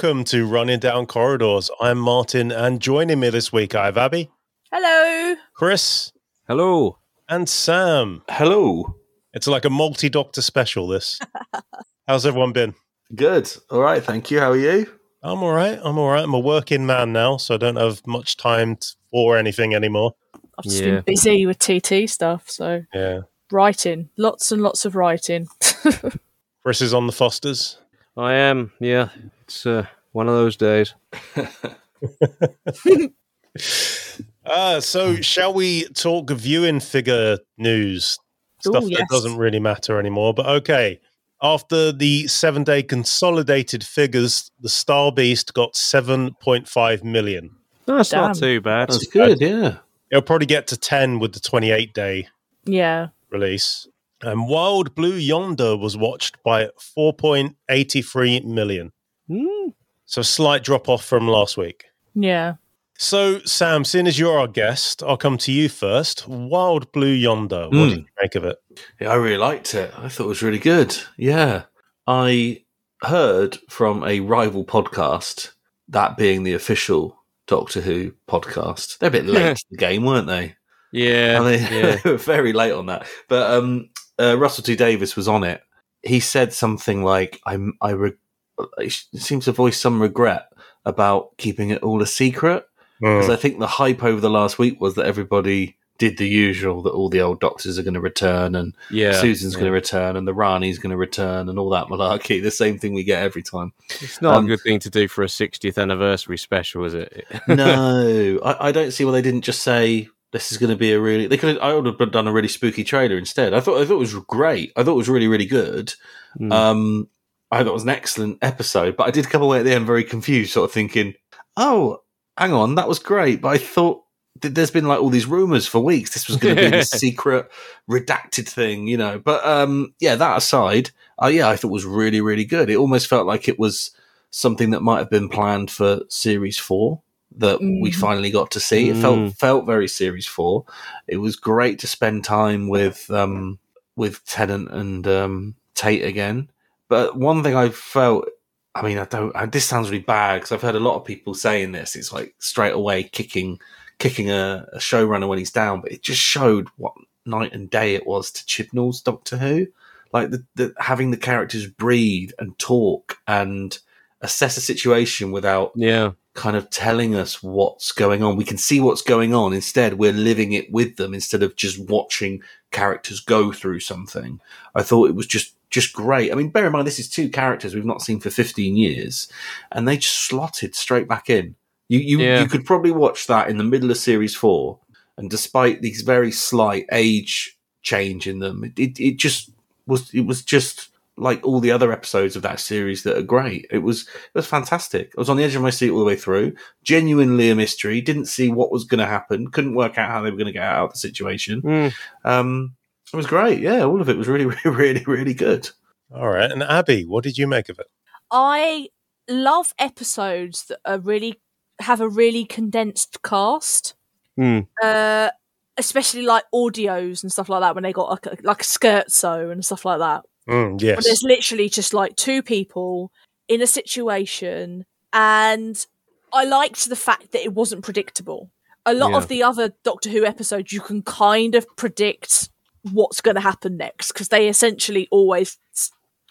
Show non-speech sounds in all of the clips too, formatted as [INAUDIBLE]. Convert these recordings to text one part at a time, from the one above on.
welcome to Running Down Corridors. I'm Martyn, and joining me this week I have Abi, Hello. Chris, Hello. and Sam. Hello. It's like a multi doctor special, this. [LAUGHS] How's everyone been? Good. All right. Thank you. How are you? I'm all right. I'm all right. I'm a working man now, so I don't have much time t- for anything anymore. I've just Yeah. been busy with TT stuff, so Yeah. writing, lots and lots of writing. [LAUGHS] Chris is on the Fosters. I am. Yeah. It's uh, one of those days. [LAUGHS] [LAUGHS] Uh, so, shall we talk viewing figure news? Ooh, Stuff that doesn't really matter anymore. But okay. After the seven day consolidated figures, the Star Beast got 7.5 million. That's not too bad. That's good. Yeah. It'll probably get to 10 with the 28 day yeah. release. And Wild Blue Yonder was watched by 4.83 million. Hmm. So, a slight drop off from last week. Yeah. So, Sam, seeing as you're our guest, I'll come to you first. Wild Blue Yonder, what Hmm. did you make of it? Yeah. I really liked it. I thought it was really good. Yeah. I heard from a rival podcast, that being the official Doctor Who podcast. They're a bit late [LAUGHS] to the game, weren't they? Yeah. I mean, yeah. they [LAUGHS] were very late on that. But um, uh, Russell T Davies was on it. He said something like, "I'm I re- he seems to voice some regret about keeping it all a secret." Because I think the hype over the last week was that everybody did the usual, that all the old doctors are going to return and Yeah. Susan's yeah. going to return and the Rani's going to return and all that malarkey. The same thing we get every time. It's not um, a good thing to do for a 60th anniversary special, is it? [LAUGHS] no, I, I don't see why they didn't just say this is going to be a really. They could. Have, I would have done a really spooky trailer instead. I thought. I thought it was great. I thought it was really, really good. Hmm. Um, I thought it was an excellent episode, but I did come away at the end very confused, sort of thinking, "Oh, hang on, that was great." But I thought th- there's been like all these rumors for weeks. This was going to be this [LAUGHS] secret, redacted thing, you know. But um, yeah, that aside, uh, yeah, I thought it was really, really good. It almost felt like it was something that might have been planned for series four that we Mhm. finally got to see. It Mm. felt felt very series four. It was great to spend time with um, with Tennant and um, Tate again. But one thing I felt, I mean, I don't. I, this sounds really bad because I've heard a lot of people saying this. It's like straight away kicking kicking a, a showrunner when he's down, but it just showed what night and day it was to Chibnall's Doctor Who. Like the, the having the characters breathe and talk and assess a situation without yeah. kind of telling us what's going on. We can see what's going on. Instead, we're living it with them instead of just watching characters go through something. I thought it was just just great. I mean, bear in mind this is two characters we've not seen for 15 years, and they just slotted straight back in. You you Yeah. you could probably watch that in the middle of series four, and despite these very slight age change in them, it, it, just was it was just like all the other episodes of that series that are great. It was it was fantastic. I was on the edge of my seat all the way through. Genuinely a mystery. Didn't see what was going to happen. Couldn't work out how they were going to get out of the situation. Hmm. Um, it was great. Yeah, all of it was really, [LAUGHS] really, really, really good. All right. And Abi, what did you make of it? I love episodes that are really have a really condensed cast. Hmm. Uh especially like audios and stuff like that when they got like a, like a skirt sew and stuff like that. Mm, But yes. there's literally just like two people in a situation and I liked the fact that it wasn't predictable. A lot Yeah. of the other Doctor Who episodes you can kind of predict what's going to happen next because they essentially always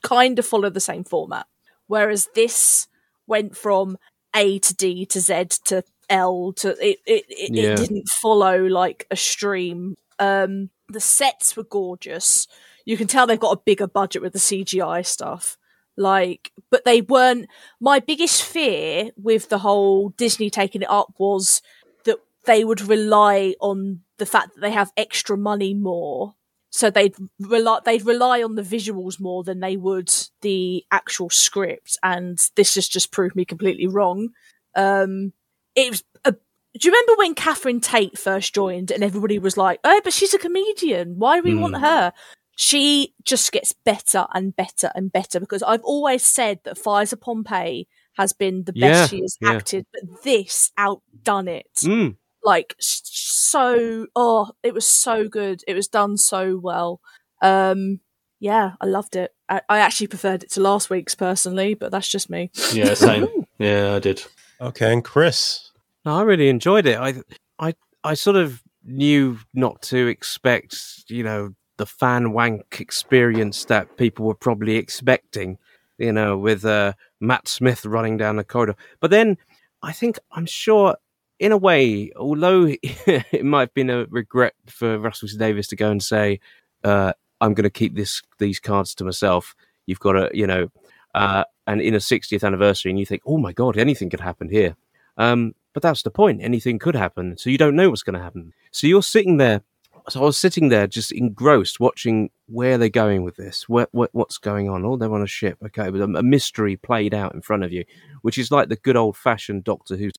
kind of follow the same format. Whereas this went from A to D to Z to L to it it, it, Yeah. it didn't follow like a stream. Um the sets were gorgeous. You can tell they've got a bigger budget with the CGI stuff. Like but they weren't my biggest fear with the whole Disney taking it up was that they would rely on the fact that they have extra money more so they'd rely they'd rely on the visuals more than they would the actual script. And this has just proved me completely wrong. Um it was a, do you remember when Catherine Tate first joined and everybody was like oh but she's a comedian. Why do we want her? She just gets better and better and better because I've always said that Fires of Pompeii has been the best Yeah, she has yeah. acted, but this outdone it. Mm. Like so oh it was so good it was done so well um yeah, I loved it. I, I actually preferred it to last week's personally, but that's just me. Yeah, same. [LAUGHS] yeah, I did. Okay, and Chris. No, I really enjoyed it. I, I, I sort of knew not to expect, you know, the fan wank experience that people were probably expecting, you know, with uh, Matt Smith running down the corridor. But then I think I'm sure, in a way, although [LAUGHS] it might have been a regret for Russell T Davies to go and say, uh, "I'm going to keep this these cards to myself," you've got to, you know, uh, and in a 60th anniversary, and you think, "Oh my God, anything could happen here." Um, but that's the point. Anything could happen, so you don't know what's going to happen. So you're sitting there so I was sitting there just engrossed, watching where they're going with this. What, what what's going on? Oh, they're on a ship. Okay, a, a, mystery played out in front of you, which is like the good old fashioned Doctor Who.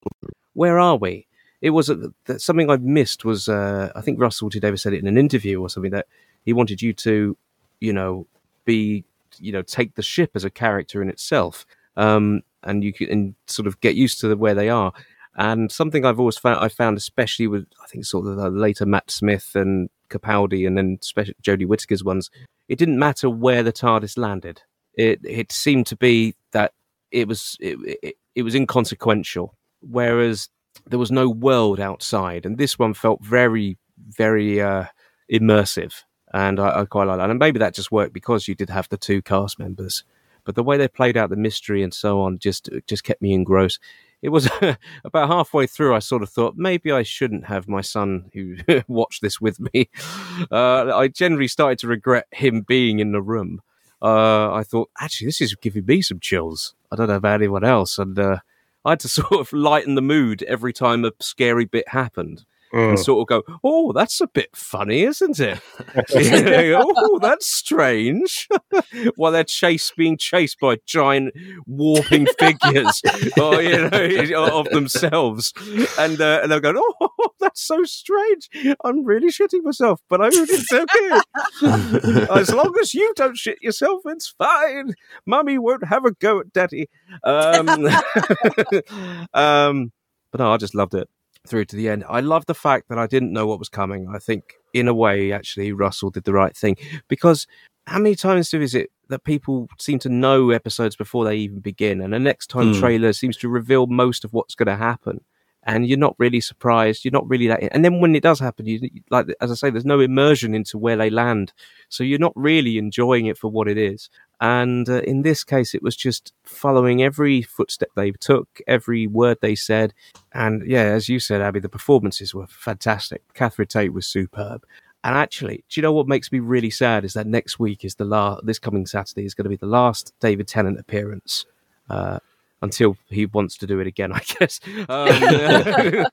Where are we? It was a, something I've missed. Was uh, I think Russell T Davies said it in an interview or something that he wanted you to, you know, be, you know, take the ship as a character in itself, um, and you can and sort of get used to where they are. And something I've always found, I found especially with, I think, sort of the later Matt Smith and Capaldi and then especially Jodie Whittaker's ones, it didn't matter where the TARDIS landed. It it seemed to be that it was it, it, it was inconsequential, whereas there was no world outside, and this one felt very very uh, immersive, and I, I quite like that. And maybe that just worked because you did have the two cast members, but the way they played out the mystery and so on just just kept me engrossed it was [LAUGHS] about halfway through I sort of thought maybe I shouldn't have my son who [LAUGHS] watched this with me. [LAUGHS] Uh, I generally started to regret him being in the room. Uh, I thought actually this is giving me some chills. I don't know about anyone else, and uh, I had to [LAUGHS] sort of lighten the mood every time a scary bit happened mm. and sort of go, "Oh, that's a bit funny, isn't it? [LAUGHS] [LAUGHS] oh, that's strange." [LAUGHS] While they're chased, being chased by giant warping figures, or, you know, of themselves, and uh, and they're going, "Oh, that's so strange. I'm really shitting myself, but I'm it's okay. as long as you don't shit yourself, it's fine. Mummy won't have a go at Daddy." Um, um, but no, I just loved it through to the end. I love the fact that I didn't know what was coming. I think, in a way, actually, Russell did the right thing because how many times is it that people seem to know episodes before they even begin, and the next time mm. trailer seems to reveal most of what's going to happen, and you're not really surprised. You're not really that, and then when it does happen, you like as I say, there's no immersion into where they land, so you're not really enjoying it for what it is. And uh, in this case, it was just following every footstep they took, every word they said. And yeah, as you said, Abi, the performances were fantastic. Catherine Tate was superb. And actually, do you know what makes me really sad is that next week is the last, this coming Saturday is going to be the last David Tennant appearance. Uh, until he wants to do it again, [LAUGHS] I guess. Um, [LAUGHS]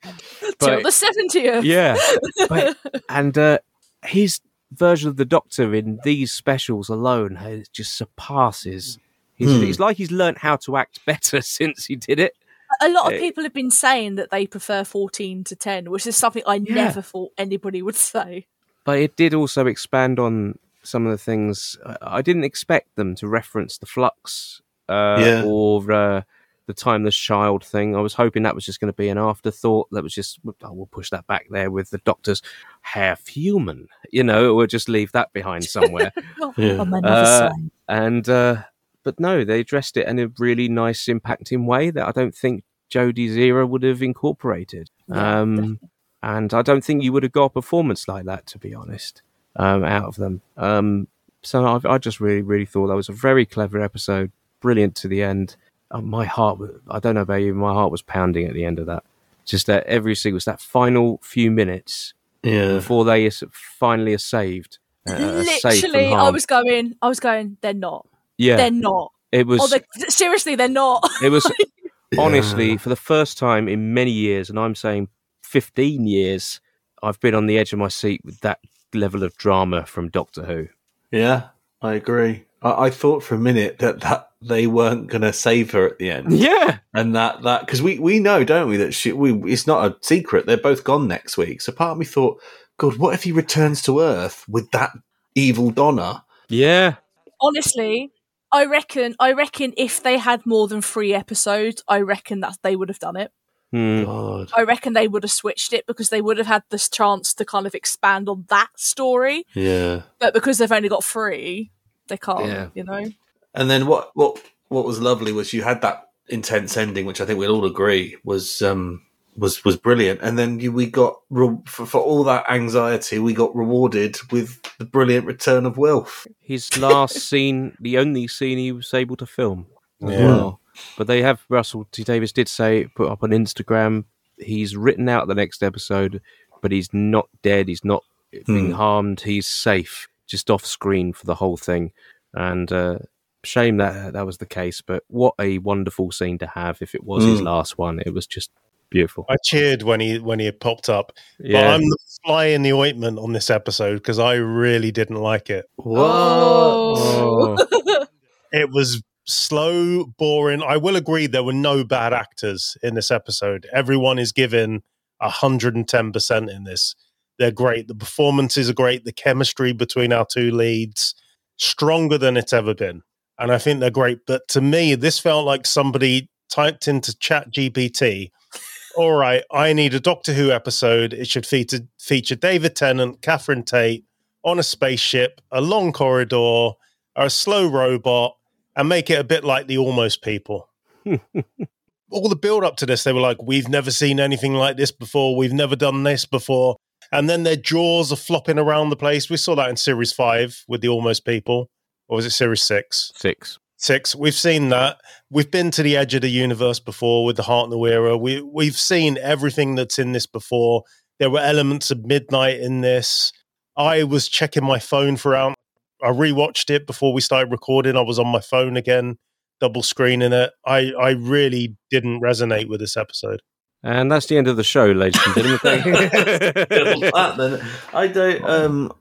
Till the 70th. Yeah. [LAUGHS] But, and uh, he's version of the Doctor in these specials alone has, just surpasses. He's, hmm. It's like he's learned how to act better since he did it. A lot of uh, people have been saying that they prefer 14 to 10, which is something I yeah. never thought anybody would say. But it did also expand on some of the things. I didn't expect them to reference the flux uh, yeah. or uh, the timeless child thing. I was hoping that was just going to be an afterthought. That was just oh, we'll push that back there with the doctor's half human. You know, we'll just leave that behind somewhere. [LAUGHS] yeah. uh, and uh, but no, they addressed it in a really nice, impacting way that I don't think Jodie's era would have incorporated. Yeah, um, and I don't think you would have got a performance like that, to be honest, um, out of them. Um, so I, I just really, really thought that was a very clever episode, brilliant to the end my heart, I don't know about you, my heart was pounding at the end of that. Just that every single, was that final few minutes yeah. before they finally are saved. Uh, Literally, I was going, I was going, they're not. Yeah. They're not. It was. Oh, they're, seriously, they're not. It was, [LAUGHS] honestly, yeah. for the first time in many years, and I'm saying 15 years, I've been on the edge of my seat with that level of drama from Doctor Who. Yeah, I agree. I, I thought for a minute that, that they weren't going to save her at the end. [LAUGHS] Yeah, and that that because we we know, don't we, that she we it's not a secret. They're both gone next week. So part of me thought, God, what if he returns to Earth with that evil Donna? Yeah. Honestly, I reckon. I reckon if they had more than three episodes, I reckon that they would have done it. Hmm. God. I reckon they would have switched it because they would have had this chance to kind of expand on that story. Yeah. But because they've only got three, They can't, Yeah. you know. And then what what what was lovely was you had that intense ending, which I think we'll all agree was um was was brilliant. And then you, we got re- for, for all that anxiety, we got rewarded with the brilliant return of Wilf. His last [LAUGHS] scene, the only scene he was able to film. Yeah. well. But they have Russell T Davies did say put up on Instagram. He's written out the next episode, but he's not dead. He's not being Hmm. harmed. He's safe, just off screen for the whole thing. And uh, shame that that was the case. But what a wonderful scene to have! If it was his Hmm. last one, it was just beautiful. I cheered when he when he had popped up. But Yeah, I'm the fly in the ointment on this episode because I really didn't like it. Whoa. Oh. [LAUGHS] It was slow, boring. I will agree there were no bad actors in this episode. Everyone is given 110% in this. They're great. The performances are great. The chemistry between our two leads stronger than it's ever been. And I think they're great. But to me, this felt like somebody typed into Chat GPT. All right, I need a Doctor Who episode. It should feature feature David Tennant, Catherine Tate on a spaceship, a long corridor, or a slow robot, and make it a bit like the Almost People. [LAUGHS] All the build up to this, they were like, "We've never seen anything like this before. We've never done this before." And then their jaws are flopping around the place. We saw that in series five with the Almost People, or was it series six? six. Six. We've seen that. We've been to the edge of the universe before with the Heart and the Era. We we've seen everything that's in this before. There were elements of midnight in this. I was checking my phone throughout. I rewatched it before we started recording. I was on my phone again, double screening it. I I really didn't resonate with this episode. And that's the end of the show, ladies and gentlemen. [LAUGHS] that, then I don't um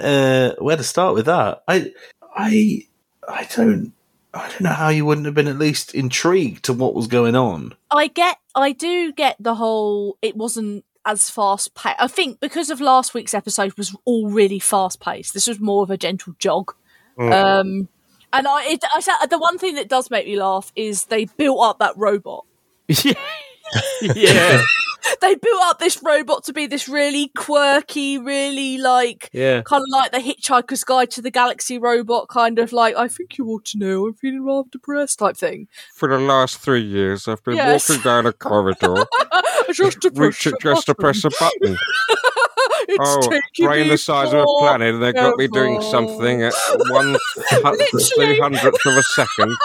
uh where to start with that. I I I don't I don't know how you wouldn't have been at least intrigued to what was going on. I get, I do get the whole. It wasn't as fast paced. I think because of last week's episode was all really fast paced. This was more of a gentle jog. Mm. Um, and I, it, I said the one thing that does make me laugh is they built up that robot. [LAUGHS] yeah. yeah. [LAUGHS] [LAUGHS] They built up this robot to be this really quirky, really like Yeah. kind of like the Hitchhiker's Guide to the Galaxy robot, kind of like I think you ought to know. I'm feeling rather depressed type thing. For the last three years, I've been Yes. walking down a corridor, [LAUGHS] just to push, reaching a just to press a button. [LAUGHS] it's oh, brain the size of a planet, and they've got me doing something at one Literally. three hundredth of a second.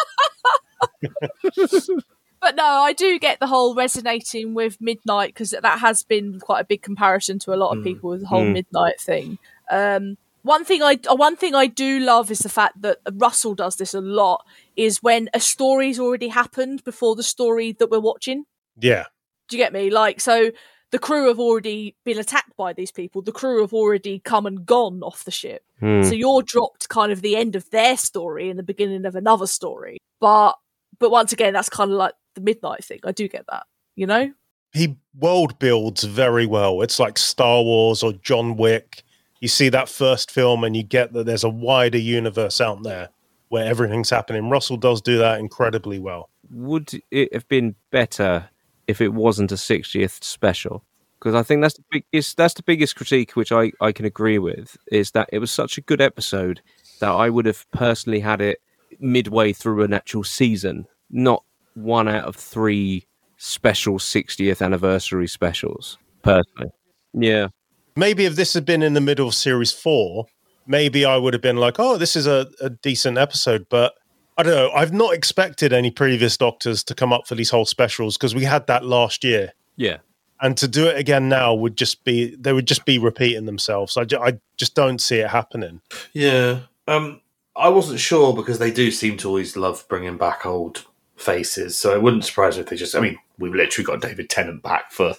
But no, I do get the whole resonating with Midnight because that has been quite a big comparison to a lot of Mm. people with the whole Mm. Midnight thing. Um, one thing I uh, one thing I do love is the fact that Russell does this a lot. Is when a story's already happened before the story that we're watching. Yeah. Do you get me? Like, so the crew have already been attacked by these people. The crew have already come and gone off the ship. Hmm. So you're dropped kind of the end of their story and the beginning of another story. But but once again, that's kind of like the midnight thing. I do get that, you know. he world builds very well. It's like Star Wars or John Wick. You see that first film and you get that there's a wider universe out there where everything's happening. Russell does do that incredibly well. Would it have been better if it wasn't a 60th special? Because I think that's the biggest that's the biggest critique which I, I can agree with is that it was such a good episode that I would have personally had it midway through an actual season, not one out of three special 60th anniversary specials. Personally, yeah, Maybe if this had been in the middle of series four, maybe I would have been like, oh, this is a, a decent episode. But I don't know. I've not expected any previous doctors to come up for these whole specials because we had that last year. yeah, And to do it again now would just be, they would just be repeating themselves. I, ju- I just don't see it happening. Yeah. Um, I wasn't sure because they do seem to always love bringing back old faces. So it wouldn't surprise me if they just. I mean, we've literally got David Tennant back for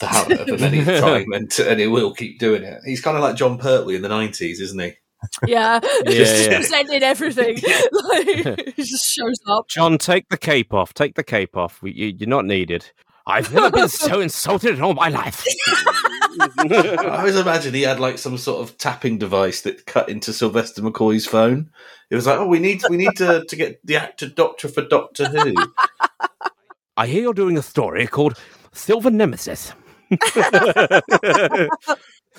the habit of a many [LAUGHS] time, and and it will keep doing it. He's kind of like Jon Pertwee in the nineties, isn't he? Yeah, [LAUGHS] Yeah, just yeah. presenting everything. [LAUGHS] like, he just shows up. John, take the cape off. Take the cape off. You, you're not needed. I've never been so insulted in all my life. I always imagine he had like some sort of tapping device that cut into Sylvester McCoy's phone. It was like, oh, we need we need to to get the actor Doctor for Doctor Who. I hear you're doing a story called Silver Nemesis. [LAUGHS]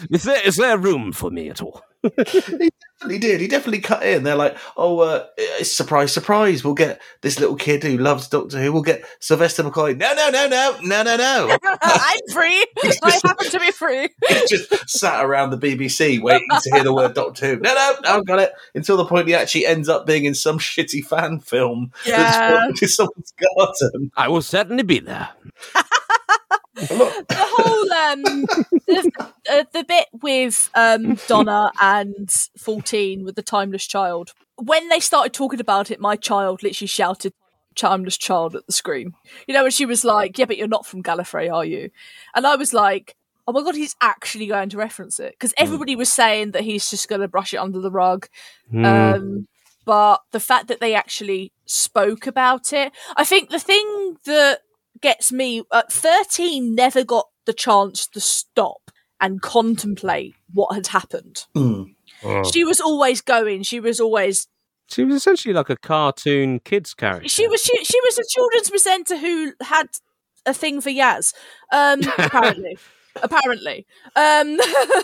is there is there room for me at all? [LAUGHS] definitely did. He definitely cut in. They're like, oh, uh, it's surprise, surprise. We'll get this little kid who loves Doctor Who. We'll get Sylvester McCoy. No, no, no, no, no, no, no. [LAUGHS] I'm free. [LAUGHS] I happen to be free. He's just sat around the BBC waiting to hear the word Doctor Who. No, no, no, I've got it. Until the point he actually ends up being in some shitty fan film Yeah. that's filmed in someone's garden. I will certainly be there. [LAUGHS] the whole um the, uh, the bit with um Donna and 14 with the timeless child. When they started talking about it my child literally shouted timeless child at the screen. You know and she was like yeah but you're not from Gallifrey are you? And I was like oh my god he's actually going to reference it. Because everybody was saying that he's just going to brush it under the rug. Hmm. um, but the fact that they actually spoke about it, I think the thing that gets me at 13 never got the chance to stop and contemplate what had happened. Mm. Oh. She was always going, she was always she was essentially like a cartoon kids character. she was she, she was a children's presenter who had a thing for Yaz. Um [LAUGHS] apparently. apparently. Um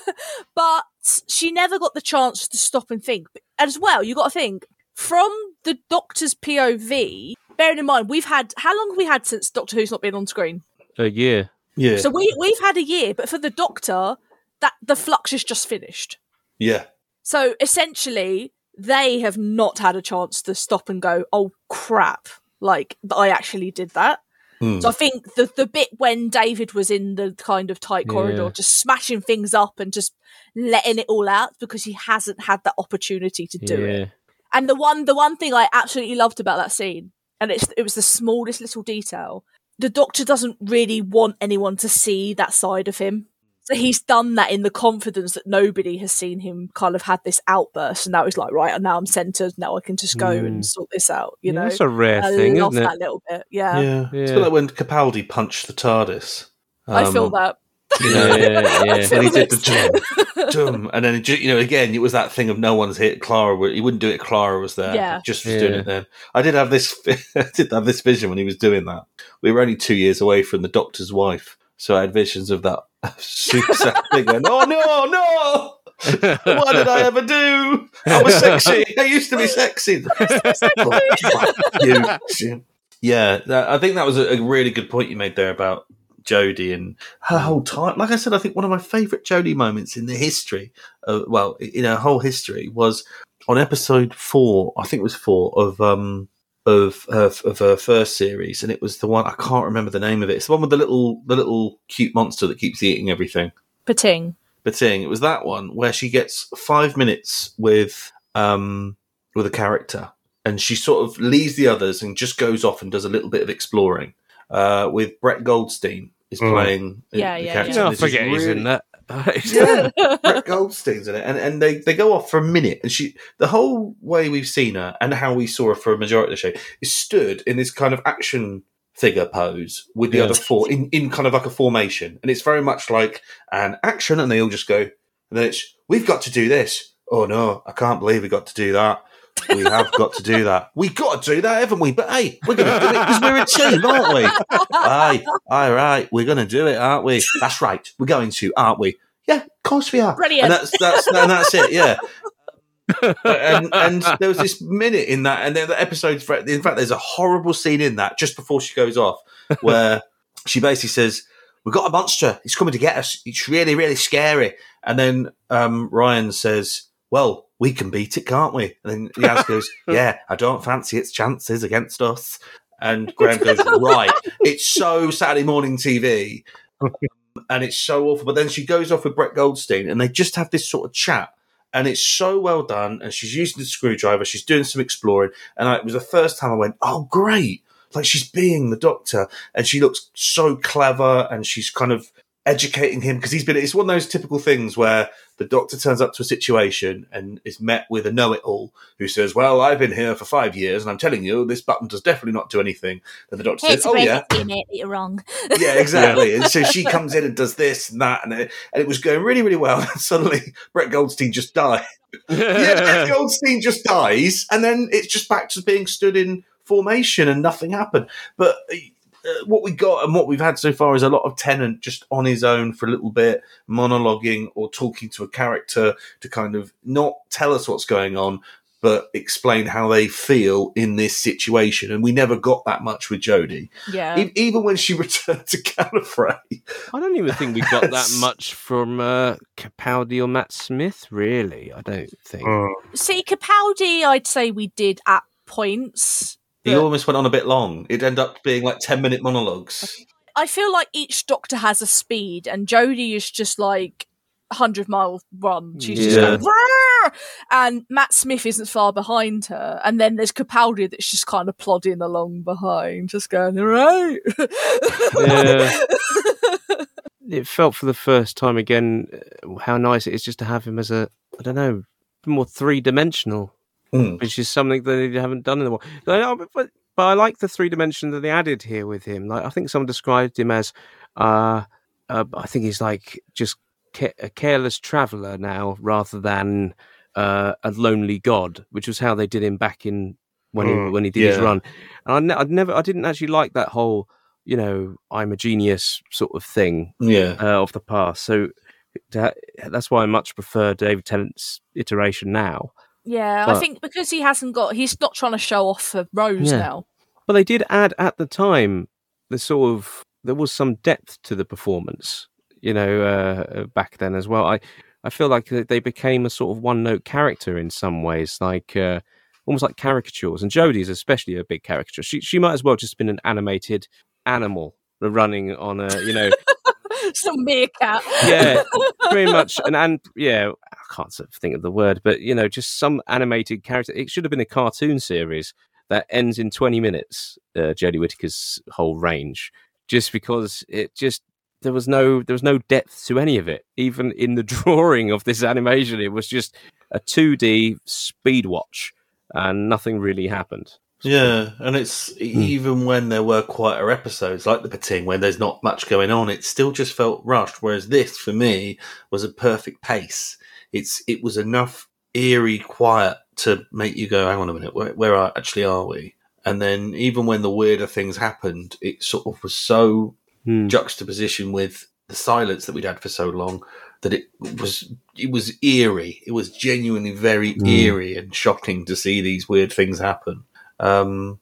[LAUGHS] but she never got the chance to stop and think. As well, you got to think from the Doctor's POV. Bearing in mind, we've had how long have we had since Doctor Who's not been on screen? a year. Yeah. So we we've had a year, but for the Doctor, that the flux has just finished. yeah. So essentially, they have not had a chance to stop and go, "Oh crap!" Like I actually did that. Mm. So I think the the bit when David was in the kind of tight corridor, Yeah. just smashing things up and just letting it all out because he hasn't had that opportunity to do it. And the one the one thing I absolutely loved about that scene, and it's it was the smallest little detail. The Doctor doesn't really want anyone to see that side of him. So he's done that in the confidence that nobody has seen him kind of had this outburst, and now he's like, right, and now I'm centered. Now I can just go and Mm. sort this out. You Yeah, know, that's a rare I thing, love isn't that it? little bit. Yeah, Yeah. It's Yeah. bit like when Capaldi punched the TARDIS. I feel Um, that. You know, Yeah, yeah. [LAUGHS] I and he did the dum, [LAUGHS] dum, and then you know again it was that thing of no one's hit Clara. He wouldn't do it. if Clara was there. Yeah. Just was doing it then. I did have this. [LAUGHS] I did have this vision when he was doing that. We were only two years away from the Doctor's wife, so I had visions of that super sad thing. Going, oh no, no! What did I ever do? I was sexy. I used to be sexy. Yeah, that, I think that was a, a really good point you made there about Jodie and her whole time. Like I said, I think one of my favourite Jodie moments in the history, of, well, in her whole history, was on episode four. I think it was four of um of her of her first series, and it was the one I can't remember the name of it. It's the one with the little the little cute monster that keeps eating everything. Pting. But thing, it was that one where she gets five minutes with um with a character, and she sort of leaves the others and just goes off and does a little bit of exploring. Uh, with Brett Goldstein is Mm. playing the- Yeah, the yeah, character. Yeah, I and it's just forget he's in that. Yeah, Brett Goldstein's in it, and and they, they go off for a minute, and she the whole way we've seen her and how we saw her for a majority of the show is stood in this kind of action figure pose with the Yeah. other four in, in kind of like a formation, and it's very much like an action, and they all just go, and then it's we've got to do this. Oh no, I can't believe we got to do that. We have got to do that. We got to do that, haven't we? But hey, we're going to do it because we're a team, aren't we? Aye, all right, we're going to do it, aren't we? That's right, we're going to, aren't we? Yeah, of course we are. Brilliant. And that's that's and that's it. Yeah. and, and there was this minute in that, and then the episode. In fact, there's a horrible scene in that just before she goes off, where she basically says, "We've got a monster. It's coming to get us. It's really, really scary." And then um, Ryan says, "Well, we can beat it, can't we?" And then Yaz goes, [LAUGHS] "Yeah, I don't fancy its chances against us." And Graham [LAUGHS] goes, "Right, it's so Saturday morning TV." Um, and it's so awful. But then she goes off with Brett Goldstein, and they just have this sort of chat, and it's so well done. And she's using the screwdriver, she's doing some exploring, and I, it was the first time I went, "Oh, great!" Like she's being the Doctor, and she looks so clever, and she's kind of educating him because he's been. It's one of those typical things where the Doctor turns up to a situation and is met with a know-it-all who says, "Well, I've been here for five years, and I'm telling you, this button does definitely not do anything." And the Doctor says, "Oh yeah." mate, you're wrong. [LAUGHS] yeah, exactly. And so she [LAUGHS] comes in and does this and that, and it, and it was going really, really well. And [LAUGHS] suddenly, Brett Goldstein just died. yeah, Brett Goldstein just dies, and then it's just back to being stood in formation, and nothing happened. But uh, uh, what we got and what we've had so far is a lot of Tennant just on his own for a little bit, monologuing or talking to a character to kind of not tell us what's going on, but explain how they feel in this situation. And we never got that much with Jodie. Yeah. E- even when she [LAUGHS] returned to Gallifrey. I don't even think we got that [LAUGHS] much from uh, Capaldi or Matt Smith. Really, I don't think. Mm. See, Capaldi, I'd say we did at points. He but almost went on a bit long. It ended up being like 10 minute monologues. I feel like each Doctor has a speed, and Jodie is just like hundred mile run. She's just going, "Roar!" and Matt Smith isn't far behind her, and then there's Capaldi that's just kind of plodding along behind, just going all right. Yeah. It felt for the first time again uh, how nice it is just to have him as a I don't know more three dimensional, Mm. which is something that they haven't done in a while. But, I- but, but I like the three dimension that they added here with him. Like I think someone described him as, uh, uh I think he's like just ca- a careless traveller now rather than uh, a lonely god, which was how they did him back in when he Mm, when he did his run. And I ne- I'd never I didn't actually like that whole you know I'm a genius sort of thing Yeah. uh, of the past. So that, that's why I much prefer David Tennant's iteration now. Yeah, I think because he hasn't got, he's not trying to show off for Rose Yeah. now. But they did add at the time the sort of there was some depth to the performance, you know, uh, back then as well. I I feel like they they became a sort of one note character in some ways, like uh, almost like caricatures. And Jodie's especially a big caricature. She she might as well just been an animated animal running on a you know [LAUGHS] Some meerkat. yeah, [LAUGHS] pretty much. And and yeah, I can't sort of think of the word, but you know, just some animated character. It should have been a cartoon series that ends in twenty minutes. Uh, Jodie Whittaker's whole range, just because it just there was no there was no depth to any of it. Even in the [LAUGHS] drawing of this animation, it was just a two D speed watch, and nothing really happened. Yeah, and it's e- even when there were quieter episodes like the Pting, where there's not much going on, it still just felt rushed. Whereas this, for me, was a perfect pace. It's it was enough eerie quiet to make you go, "Hang on a minute, where, where are, actually are we?" And then even when the weirder things happened, it sort of was so Hmm. juxtaposition with the silence that we'd had for so long that it was it was eerie. It was genuinely very Mm. eerie and shocking to see these weird things happen. Um,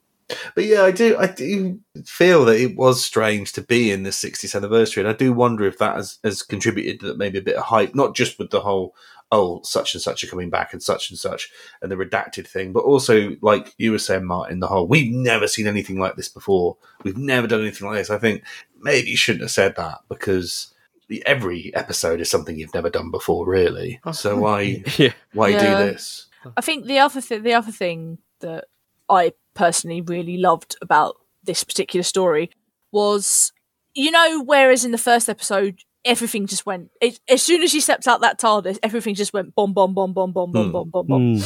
but yeah, I do I do feel that it was strange to be in the 60th anniversary, and I do wonder if that has, has contributed to maybe a bit of hype, not just with the whole oh such and such are coming back and such and such and the redacted thing, but also like you were saying, Martyn, the whole we've never seen anything like this before. We've never done anything like this. I think maybe you shouldn't have said that because every episode is something you've never done before, really. So why [LAUGHS] yeah, why Yeah. do this? I think the other th- the other thing that I personally really loved about this particular story was, you know, whereas in the first episode everything just went it, as soon as she stepped out that TARDIS, everything just went bomb, bomb, bomb, bomb, bomb, bomb, Hmm. bomb, bomb, bomb. Hmm.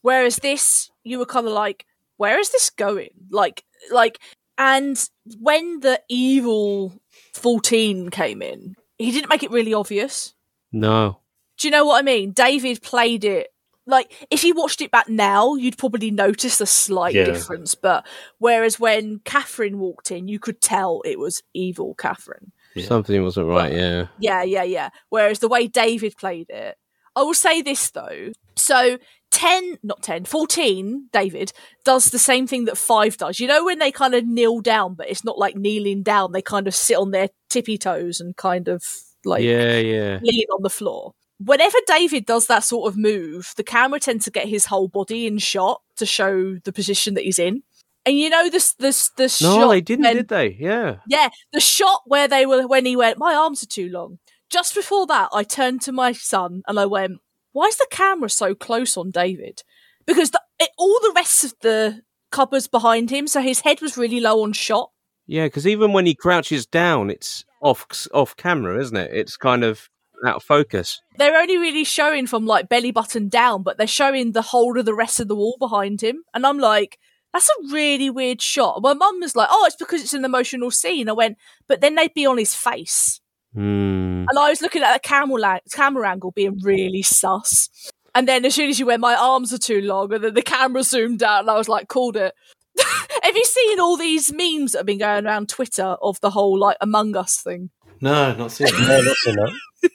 Whereas this, you were kind of like, where is this going? Like, like, and when the evil fourteen came in, he didn't make it really obvious. no, Do you know what I mean? David played it like if you watched it back now, you'd probably notice a slight Yeah. difference. But whereas when Catherine walked in, you could tell it was evil Catherine. Yeah. something wasn't right. Yeah, Yeah, yeah, yeah. Whereas the way David played it, I will say this though. So 10, not 10, 14, David, does the same thing that 5 does. You know, when they kind of kneel down, but it's not like kneeling down, they kind of sit on their tippy toes and kind of like yeah, yeah. lean on the floor. Whenever David does that sort of move, the camera tends to get his whole body in shot to show the position that he's in. And you know this this the No, shot they didn't, when- did they? Yeah. yeah, the shot where they were when he went, my arms are too long. Just before that, I turned to my son and I went, "Why is the camera so close on David?" Because the, it, all the rest of the cupboards behind him, so his head was really low on shot. Yeah, because even when he crouches down, it's off off camera, isn't it? It's kind of out of focus. They're only really showing from like belly button down, but they're showing the whole of the rest of the wall behind him, and I'm like. That's a really weird shot. My mum was like, "Oh, it's because it's an emotional scene." I went, but then they'd be on his face. Hmm. And I was looking at the camera, la- camera angle being really sus. And then as soon as you went, my arms are too long, and then the camera zoomed out, and I was like, called it. [LAUGHS] Have you seen all these memes that have been going around Twitter of the whole like Among Us thing? No, not seen it. No, not seen that. [LAUGHS]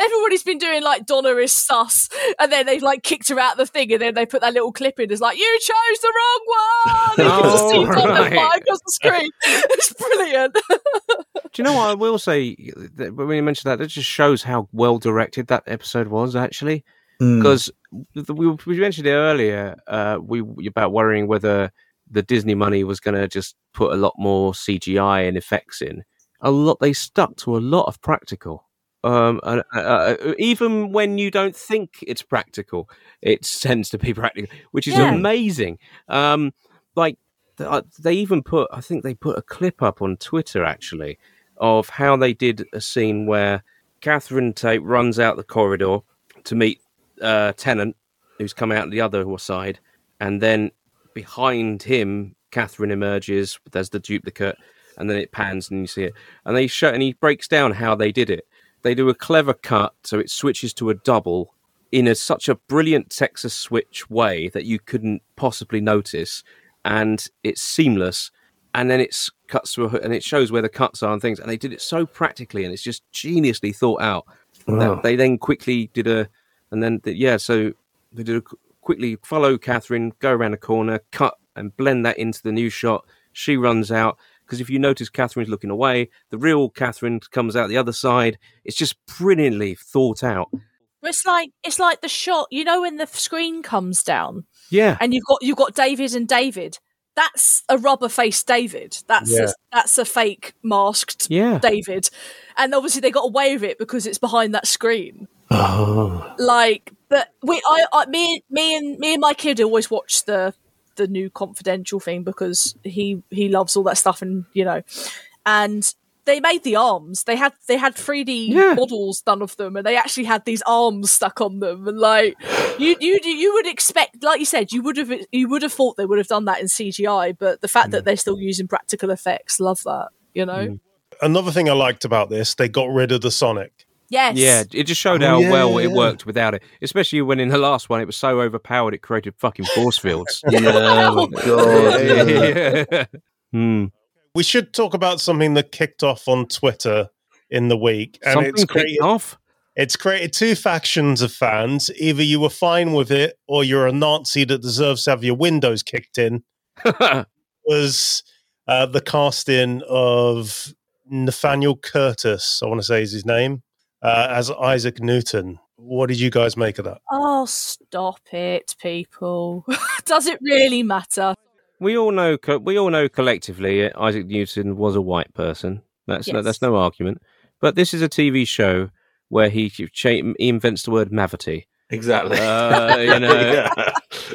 Everybody's been doing like Donna is sus, and then they've like kicked her out the thing, and then they put that little clip in. It's like you chose the wrong one. [LAUGHS] And you can just Oh, see Donna right. across the screen. [LAUGHS] It's brilliant. Do you know what I will say? that When you mentioned that, it just shows how well directed that episode was, actually. Hmm. Because we, we mentioned it earlier, uh, we about worrying whether the Disney money was going to just put a lot more CGI and effects in. A lot they stuck to a lot of practical. Um, and, uh, uh, even when you don't think it's practical, it [LAUGHS] tends to be practical, which is Yeah. amazing. Um, like uh, they even put, I think they put a clip up on Twitter actually of how they did a scene where Catherine Tate runs out the corridor to meet uh, Tennant, who's come out the other side, and then behind him, Catherine emerges. There's the duplicate, and then it pans and you see it. And they show, and he breaks down how they did it. They do a clever cut, so it switches to a double in a, such a brilliant Texas switch way that you couldn't possibly notice, and it's seamless. And then it's cuts to a, and it shows where the cuts are and things. And they did it so practically, and it's just geniusly thought out. Wow. That they then quickly did a, and then the, yeah, so they did a, quickly follow Catherine, go around a corner, cut and blend that into the new shot. She runs out because if you notice, Catherine's looking away. The real Catherine comes out the other side. It's just brilliantly thought out. It's like it's like the shot, you know, when the screen comes down Yeah, and you've got you've got David and David. That's a rubber faced David. That's Yeah. a, that's a fake masked yeah. David, and obviously they got away with it because it's behind that screen. Oh. Like, but we, I, I, me, me and me and my kid always watch the the new confidential thing because he he loves all that stuff, and you know, and they made the arms. They had they had three D Yeah. models done of them, and they actually had these arms stuck on them, and like you you you would expect, like you said, you would have you would have thought they would have done that in CGI, but the fact that they're still using practical effects, love that. You know, Mm. Another thing I liked about this, they got rid of the Sonic. Yes, Yeah, it just showed Oh, how yeah, well yeah, it worked without it. Especially when in the last one it was so overpowered it created fucking force fields. [LAUGHS] Yeah, oh [LAUGHS] God. [LAUGHS] yeah. yeah. Hmm. We should talk about something that kicked off on Twitter in the week, and Something it's kicked created, off. it's created two factions of fans. Either you were fine with it, or you're a Nazi that deserves to have your windows kicked in. Was uh, the casting of Nathaniel Curtis? I want to say is his name uh, as Isaac Newton. What did you guys make of that? Oh, stop it, people. [LAUGHS] Does it really matter? we all know. co- We all know collectively uh, Isaac Newton was a white person. That's no, that's no argument. But this is a TV show where he cha- he invents the word mavity. Exactly. Uh, [LAUGHS] you know, Yeah.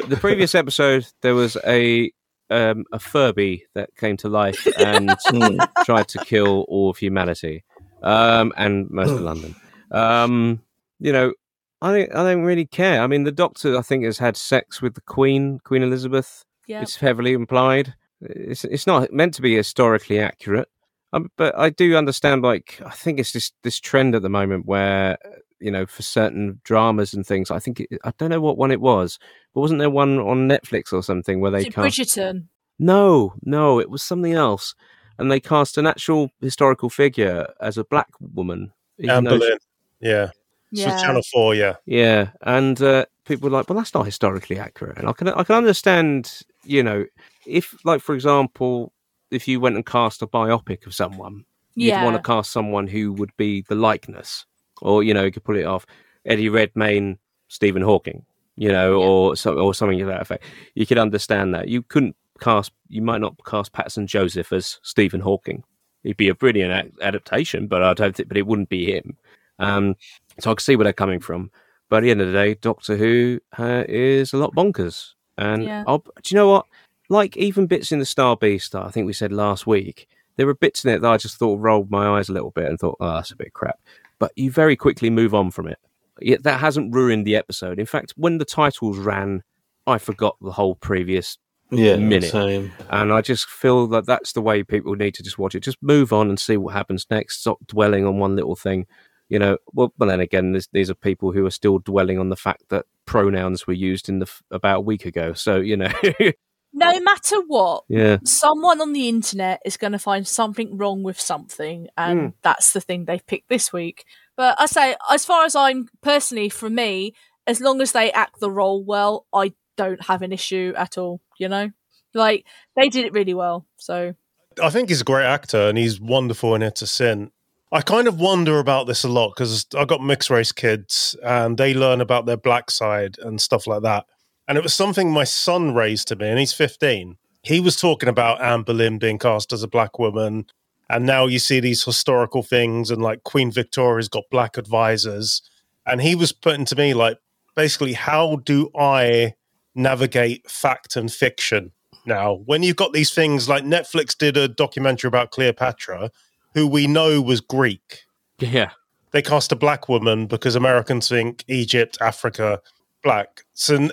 the previous episode there was a um, a Furby that came to life [LAUGHS] and Hmm. tried to kill all of humanity um, and most of [LAUGHS] London. Um, you know, I think I don't really care. I mean, the Doctor I think has had sex with the Queen, Queen Elizabeth. Yeah. It's heavily implied. It's it's not meant to be historically accurate, um, but I do understand. Like, I think it's this this trend at the moment where you know for certain dramas and things. I think it, I don't know what one it was, but wasn't there one on Netflix or something where they Is it cast? Bridgerton. No, no, it was something else, and they cast an actual historical figure as a black woman. even Anne though she- Boleyn. Yeah. So Yeah. Channel 4, yeah. yeah, and uh, people were like, "Well, that's not historically accurate." And I can I can understand, you know, if like for example, if you went and cast a biopic of someone, you'd Yeah. want to cast someone who would be the likeness, or you know, you could pull it off Eddie Redmayne, Stephen Hawking, you know, Yeah. or so, or something to that effect. You could understand that. You couldn't cast. You might not cast Paterson Joseph as Stephen Hawking. He'd be a brilliant a- adaptation, but I don't think. But it wouldn't be him. Um, so I can see where they're coming from. But at the end of the day, Doctor Who uh, is a lot bonkers. And Yeah. I'll, do you know what? Like even bits in the Star Beast that I think we said last week, there were bits in it that I just thought rolled my eyes a little bit and thought, oh, that's a bit crap. But you very quickly move on from it. Yet that hasn't ruined the episode. In fact, when the titles ran, I forgot the whole previous yeah. minute. Same. and I just feel that that's the way people need to just watch it. Just move on and see what happens next. Stop dwelling on one little thing. You know, well, but then again, there's, these are people who are still dwelling on the fact that pronouns were used in the about a week ago. So you know, [LAUGHS] no matter what, Yeah. someone on the internet is going to find something wrong with something, and Hmm. that's the thing they've picked this week. But I say, as far as I'm personally, for me, as long as they act the role well, I don't have an issue at all. You know, like they did it really well. So I think he's a great actor and he's wonderful in It's a Sin. I kind of wonder about this a lot because I've got mixed race kids and they learn about their black side and stuff like that. And it was something my son raised to me, and he's 15. He was talking about Anne Boleyn being cast as a black woman. And now you see these historical things, and like Queen Victoria's got black advisors. And he was putting to me, like, basically, how do I navigate fact and fiction now? When you've got these things like Netflix did a documentary about Cleopatra, who we know was Greek Yeah. they cast a black woman because Americans think Egypt, Africa, black. So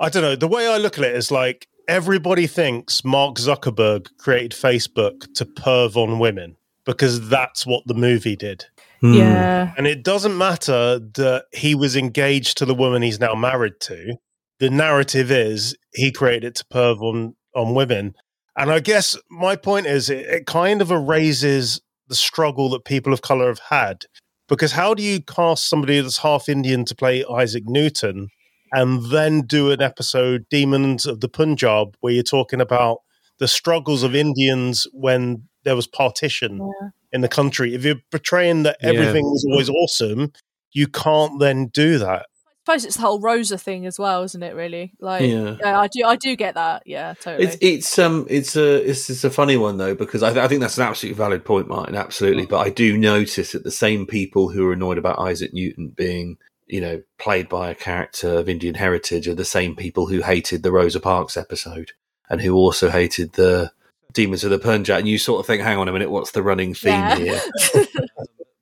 I don't know. The way I look at it is like everybody thinks Mark Zuckerberg created Facebook to perv on women because that's what the movie did. Hmm. yeah, And it doesn't matter that he was engaged to the woman he's now married to. The narrative is he created it to perv on, on women. And I guess my point is it, it kind of erases the struggle that people of color have had. Because how do you cast somebody that's half Indian to play Isaac Newton and then do an episode, Demons of the Punjab, where you're talking about the struggles of Indians when there was partition Yeah. in the country? If you're portraying that Yeah. everything was always awesome, you can't then do that. I suppose it's the whole Rosa thing as well, isn't it? Really, like, Yeah. yeah, I do, I do get that. Yeah, totally. It's it's um it's a it's, it's a funny one though because I, I think that's an absolutely valid point, Martyn. Absolutely, but I do notice that the same people who are annoyed about Isaac Newton being you know played by a character of Indian heritage are the same people who hated the Rosa Parks episode and who also hated the Demons of the Punjab. And you sort of think, hang on a minute, what's the running theme Yeah. here? [LAUGHS]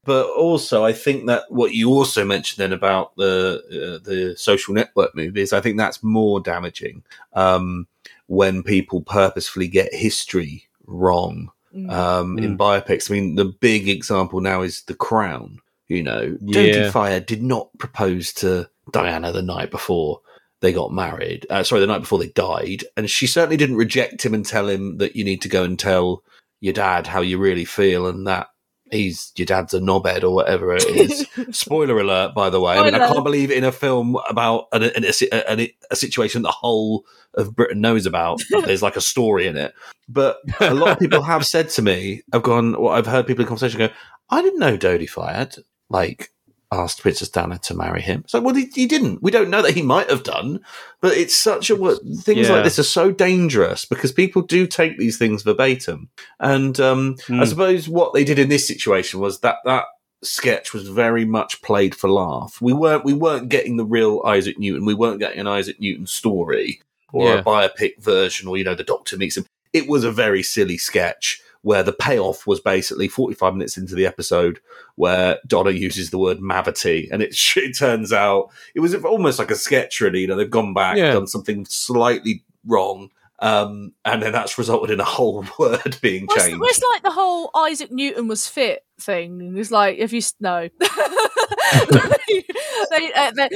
but also I think that what you also mentioned then about the uh, the social network movies, I think that's more damaging um, when people purposefully get history wrong Mm. um, in biopics. I mean, the big example now is The Crown. You know, Yeah. Dodi Fayed did not propose to Diana the night before they got married. Uh, sorry, the night before they died, and she certainly didn't reject him and tell him that you need to go and tell your dad how you really feel and that he's your dad's a knobhead or whatever it is. [LAUGHS] Spoiler alert, by the way. I mean, I can't believe in a film about an, an, a, an, a situation the whole of Britain knows about, [LAUGHS] there's like a story in it. But a lot of people have said to me, I've gone, well, I've heard people in conversation go, I didn't know Dodi Fayed. like, asked Princess Diana to marry him. So, well, he, he didn't. We don't know that he might have done, but it's such a, things Yeah. like this are so dangerous because people do take these things verbatim. And um, I Mm. suppose what they did in this situation was that that sketch was very much played for laugh. We weren't we weren't getting the real Isaac Newton. We weren't getting an Isaac Newton story or Yeah. a biopic version, or you know, the Doctor meets him. It was a very silly sketch where the payoff was basically 45 minutes into the episode where Donna uses the word mavity and it, [LAUGHS] it turns out it was almost like a sketch really you know they've gone back Yeah. done something slightly wrong um, and then that's resulted in a whole [LAUGHS] word being Well, changed well, it's like the whole Isaac Newton was fit thing. It's like if you s- no, [LAUGHS] they, uh, they,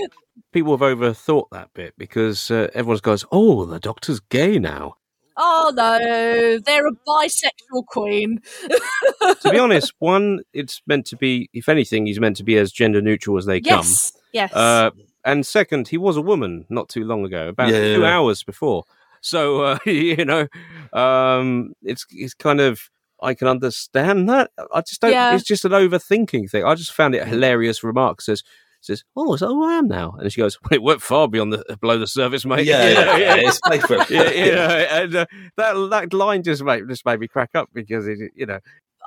People have overthought that bit because uh, everyone goes, "Oh, the Doctor's gay now." Oh no, they're a bisexual queen. [LAUGHS] to be honest, one, it's meant to be. If anything, he's meant to be as gender neutral as they come. yes, yes. Uh, and second, he was a woman not too long ago, about Yeah. two hours before. So uh, [LAUGHS] you know, um, it's it's kind of I can understand that. I just don't. Yeah. It's just an overthinking thing. I just found it a hilarious remark. Says says, "Oh, is that who I am now?" And she goes, well, [LAUGHS] "It went far beyond the below the surface, mate." yeah, [LAUGHS] You yeah, yeah, it's played for [LAUGHS] yeah, you know, and uh, that that line just made just made me crack up because it, you know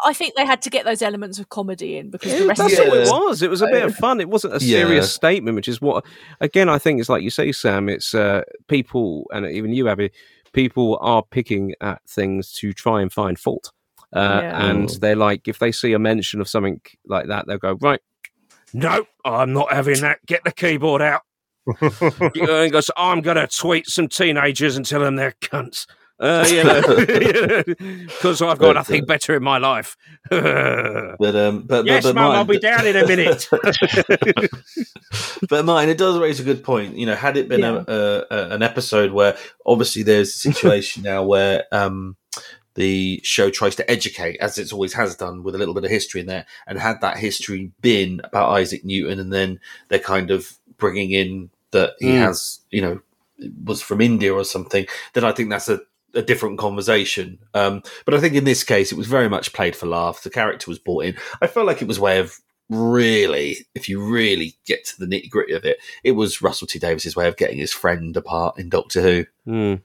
I think they had to get those elements of comedy in because the rest that's of it all it was. It was a bit of fun. It wasn't a Yeah. serious statement, which is what again I think it's like you say, Sam. It's uh, people and even you, Abi. People are picking at things to try and find fault, uh, Yeah. and they're like, if they see a mention of something like that, they'll go right. No, I'm not having that. Get the keyboard out. [LAUGHS] and goes, I'm going to tweet some teenagers and tell them they're cunts. Uh, [LAUGHS] you know, [LAUGHS] because I've got nothing better in my life. But um, but yes, but, but mum, I'll be down in a minute. but mine, it does raise a good point. You know, had it been Yeah. a, a, a, an episode where obviously there's a situation now where um, the show tries to educate, as it always has done, with a little bit of history in there, and had that history been about Isaac Newton, and then they're kind of bringing in that he Mm. has, you know, was from India or something, then I think that's a a different conversation. Um, but I think in this case, it was very much played for laughs. The character was brought in. I felt like it was a way of really, if you really get to the nitty gritty of it, it was Russell T Davies's way of getting his friend apart in Doctor Who. Hmm.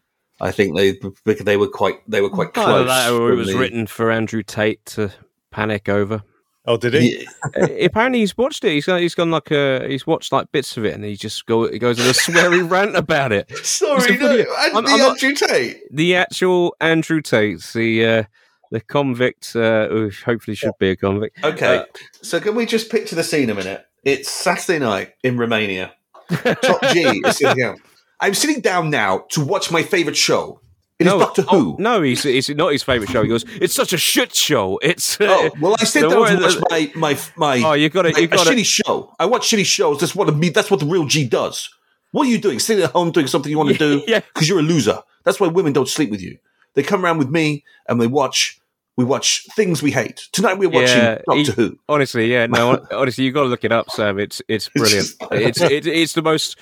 I think they because they were quite they were quite Either close. that or it was the- written for Andrew Tate to panic over. Oh, did he? Yeah, Uh, apparently, he's watched it. He's gone, he's gone like a, he's watched like bits of it, and he just go he goes on a sweary [LAUGHS] rant about it. Sorry, no, video. I'm- the I'm not- Andrew Tate. The actual Andrew Tate, the uh, the convict, uh, who hopefully should be a convict. Okay, Uh, so can we just picture the scene a minute? It's Saturday night in Romania. Top G is sitting [LAUGHS] down. I'm sitting down now to watch my favorite show. It is Doctor Who. oh, no, he's it's not his favorite show. He goes, it's such a shit show. It's uh, Oh, well, I sit down to watch my my my. oh, you got a, it, you a got shitty show. I watch shitty shows. That's what the that's what the real G does. What are you doing? Sitting at home doing something you want to [LAUGHS] do Yeah, because you're a loser. That's why women don't sleep with you. They come around with me and they watch. We watch things we hate. Tonight we're watching Yeah, Doctor he- Who. honestly, yeah, no, [LAUGHS] honestly, you've got to look it up, Sam. It's it's brilliant. It's it's it's the most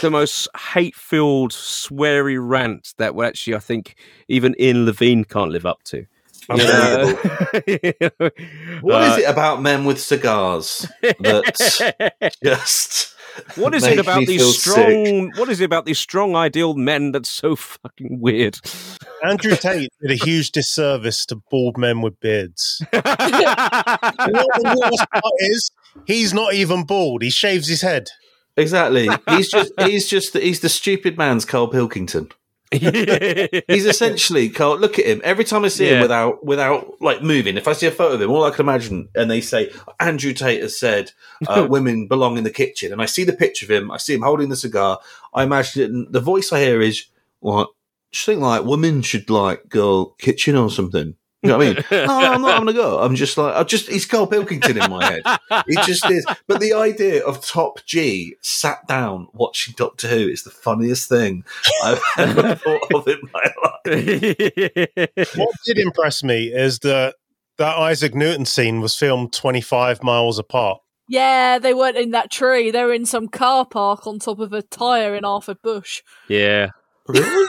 the most hate filled, sweary rant that would actually I think even Ian Levine can't live up to. You know? [LAUGHS] What is Uh, it about men with cigars that [LAUGHS] just? What is it about these feel strong? What is it about these strong ideal men that's so fucking weird? Andrew Tate did a huge disservice to bald men with beards. [LAUGHS] What the worst part is? He's not even bald. He shaves his head. Exactly. He's just he's just he's the stupid man's Carl Pilkington. He's essentially Carl. Look at him. Every time I see him without without like moving, if I see a photo of him, all I can imagine, and they say Andrew Tate has said uh, [LAUGHS] women belong in the kitchen, and I see the picture of him. I see him holding the cigar. I imagine it, and the voice I hear is what. Just think like women should like go kitchen or something. You know what I mean? no, [LAUGHS] oh, I'm not having a go. I'm just like, I just, he's Carl Pilkington in my head. He just is. But the idea of Top G sat down watching Doctor Who is the funniest thing I've [LAUGHS] ever thought of in my life. What did impress me is that that Isaac Newton scene was filmed 25 miles apart. Yeah, they weren't in that tree. They were in some car park on top of a tyre in Arthur Bush. yeah, Really?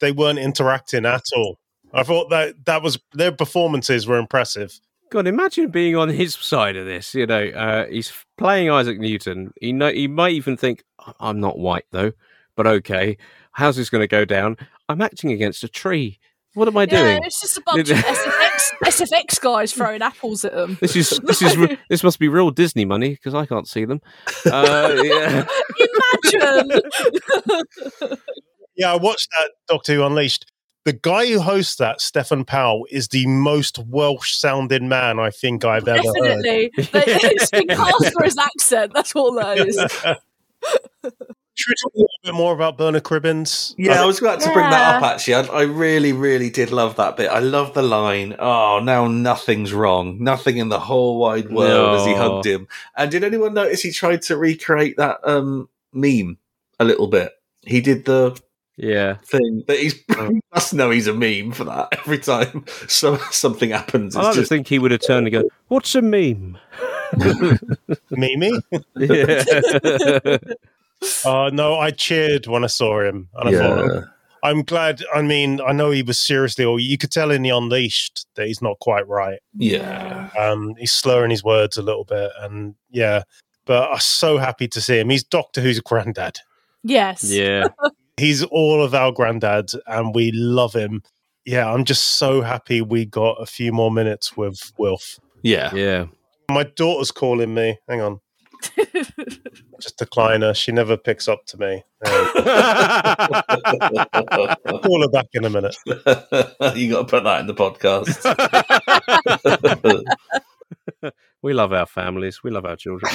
They weren't interacting at all. I thought that that was their performances were impressive. God, imagine being on his side of this. You know, uh, he's playing Isaac Newton. He know he might even think, "I'm not white though, but okay. How's this going to go down? I'm acting against a tree. What am I Yeah, doing? it's just a bunch of [LAUGHS] SFX, SFX guys throwing apples at them. This is [LAUGHS] this is this must be real Disney money because I can't see them. Uh, yeah. [LAUGHS] Imagine! Yeah, I watched that Doctor Who Unleashed. The guy who hosts that, Steffan Powell, is the most Welsh sounding man I think I've ever heard. Definitely. They- It's been cast for his accent. That's all that is. [LAUGHS] Should we talk a little bit more about Bernard Cribbins? Yeah, I was about to bring that up actually. I, I really, really did love that bit. I love the line, oh, now nothing's wrong. Nothing in the whole wide world as he hugged him. And did anyone notice he tried to recreate that um, meme a little bit? He did the yeah. thing that he's he [LAUGHS] [LAUGHS] must know he's a meme for that every time [LAUGHS] so something happens. I It's like to just think he would have turned and go, "What's a meme?" Mimi? Yeah. Uh, no, I cheered when I saw him. And I thought, I'm glad. I mean, I know he was seriously, or you could tell in the Unleashed that he's not quite right. Yeah. Um, he's slurring his words a little bit. And yeah, but I'm so happy to see him. He's Doctor Who's a granddad. Yes. yeah. He's all of our granddads, and we love him. Yeah, I'm just so happy we got a few more minutes with Wilf. Yeah. Yeah. My daughter's calling me. Hang on. [LAUGHS] Just decline her. She never picks up to me. Hang [LAUGHS] call her back in a minute. [LAUGHS] you got to put that in the podcast. [LAUGHS] We love our families. We love our children. [LAUGHS]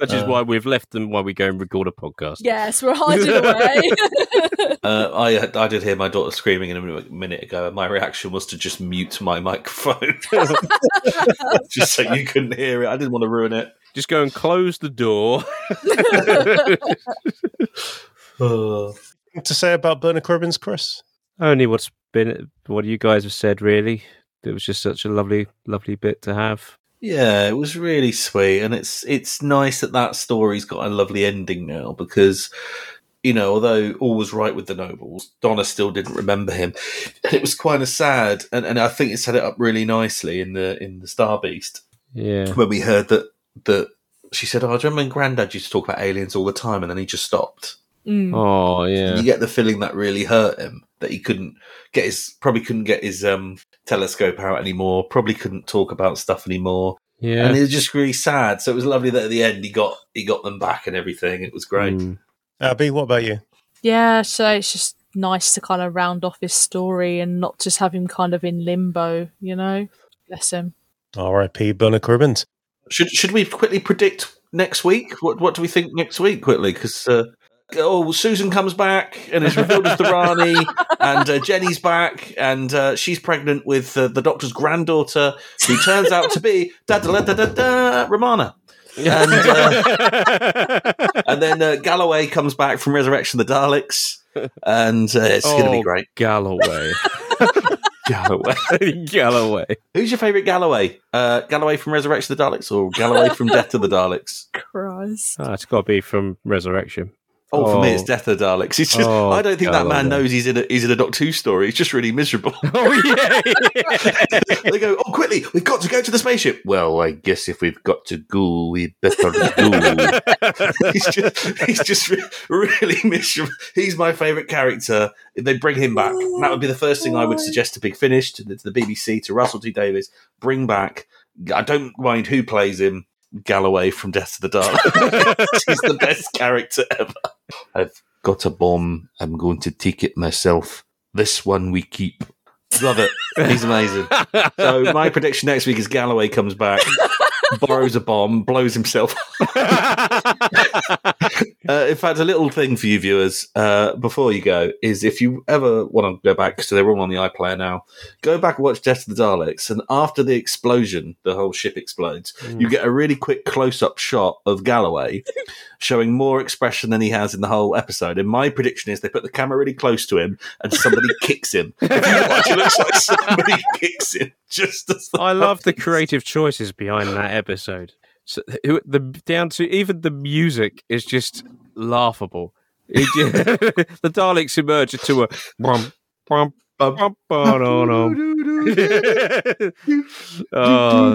Which is why we've left them while we go and record a podcast. Yes, we're hiding away. [LAUGHS] Uh, I I did hear my daughter screaming in a minute, minute ago, and my reaction was to just mute my microphone, just so you couldn't hear it. I didn't want to ruin it. Just go and close the door. to say about Bernard Cribbins, Chris? Only what's been what you guys have said. Really, it was just such a lovely, lovely bit to have. Yeah, it was really sweet, and it's it's nice that that story's got a lovely ending now because you know, although all was right with the nobles, Donna still didn't remember him. And it was kind of sad, and, and I think it set it up really nicely in the in the Star Beast Yeah. when we heard that that she said, "Oh, you remember when Granddad used to talk about aliens all the time?" And then he just stopped. Mm. Oh yeah. You get the feeling that really hurt him. That he couldn't get his probably couldn't get his um, telescope out anymore. Probably couldn't talk about stuff anymore. Yeah. And it was just really sad. So it was lovely that at the end he got he got them back and everything. It was great. Mm. Abi, what about you? Yeah, so it's just nice to kind of round off his story and not just have him kind of in limbo, you know? Bless him. R.I.P. Bernard Cribbins. Should should we quickly predict next week? What what do we think next week? Quickly, because uh, oh, Susan comes back and is revealed as the Rani, and uh, Jenny's back and uh, she's pregnant with uh, the Doctor's granddaughter, who turns out to be da da da da da Romana. And, uh, [LAUGHS] and then uh, Galloway comes back from Resurrection of the Daleks, and uh, it's going to be Oh, great. Galloway. [LAUGHS] Galloway. [LAUGHS] Galloway. Who's your favourite Galloway? Uh, Galloway from Resurrection of the Daleks or Galloway from Death of the Daleks? Christ. Oh, it's got to be from Resurrection. Oh, for me, it's Oh. Death of the Daleks. It's just Oh, I don't think that man knows he's in a he's in a Doctor Who story. He's just really miserable. [LAUGHS] Oh yeah. [LAUGHS] they go, oh, quickly, we've got to go to the spaceship. Well, I guess if we've got to go, we better go. [LAUGHS] he's just he's just re- really miserable. He's my favourite character. If they bring him back, that would be the first thing I would suggest to Big Finish, to the, to the BBC, to Russell T Davies. Bring back. I don't mind who plays him. Galloway from Death to the Dark. [LAUGHS] He's the best character ever. I've got a bomb. I'm going to take it myself. This one we keep. Love it. He's amazing. [LAUGHS] So my prediction next week is Galloway comes back, [LAUGHS] borrows a bomb, blows himself. [LAUGHS] Uh, in fact, a little thing for you viewers uh, before you go is if you ever want to go back, because they're all on the iPlayer now, go back and watch Death of the Daleks. And after the explosion, the whole ship explodes, you get a really quick close up shot of Galloway [LAUGHS] showing more expression than he has in the whole episode. And my prediction is they put the camera really close to him and somebody [LAUGHS] kicks him. If you watch, it looks like somebody kicks him. Just I love the creative choices behind that episode. So, who- the down to even the music is just laughable. It ju- [LAUGHS] the Daleks emerge into a brum, brum, bum, bum, ba-da-dum. [LAUGHS] oh.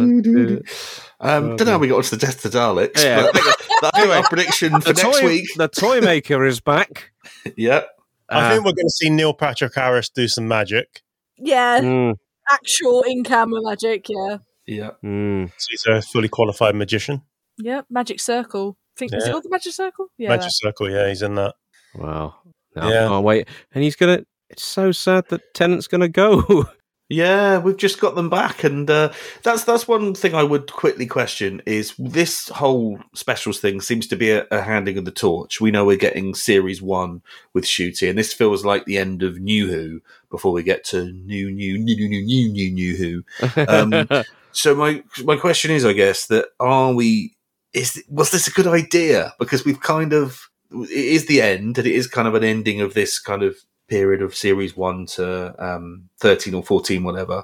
Um, don't know how we got onto the Death of the Daleks, Yeah. but I think, I think our prediction for next toy, week. the toy [LAUGHS] maker is back. Yeah. I Uh, think we're going to see Neil Patrick Harris do some magic. Yeah, mm, actual in camera magic, yeah. Yeah. mm. So he's a fully qualified magician. Yeah, Magic Circle. think is it Yeah. called the Magic Circle? Yeah. Magic Circle, yeah, he's in that. Wow. No, Yeah. I can't wait. And he's gonna. It's so sad that Tennant's gonna go. [LAUGHS] Yeah, we've just got them back, and uh, that's that's one thing I would quickly question: is this whole specials thing seems to be a, a handing of the torch. We know we're getting series one with Ncuti, and this feels like the end of New Who before we get to new, new, new, new, new, new, new, new Who. [LAUGHS] Um, So my my question is, I guess, that are we? Is was this a good idea? Because we've kind of it is the end, and it is kind of an ending of this kind of period of series one to um, thirteen or fourteen, whatever.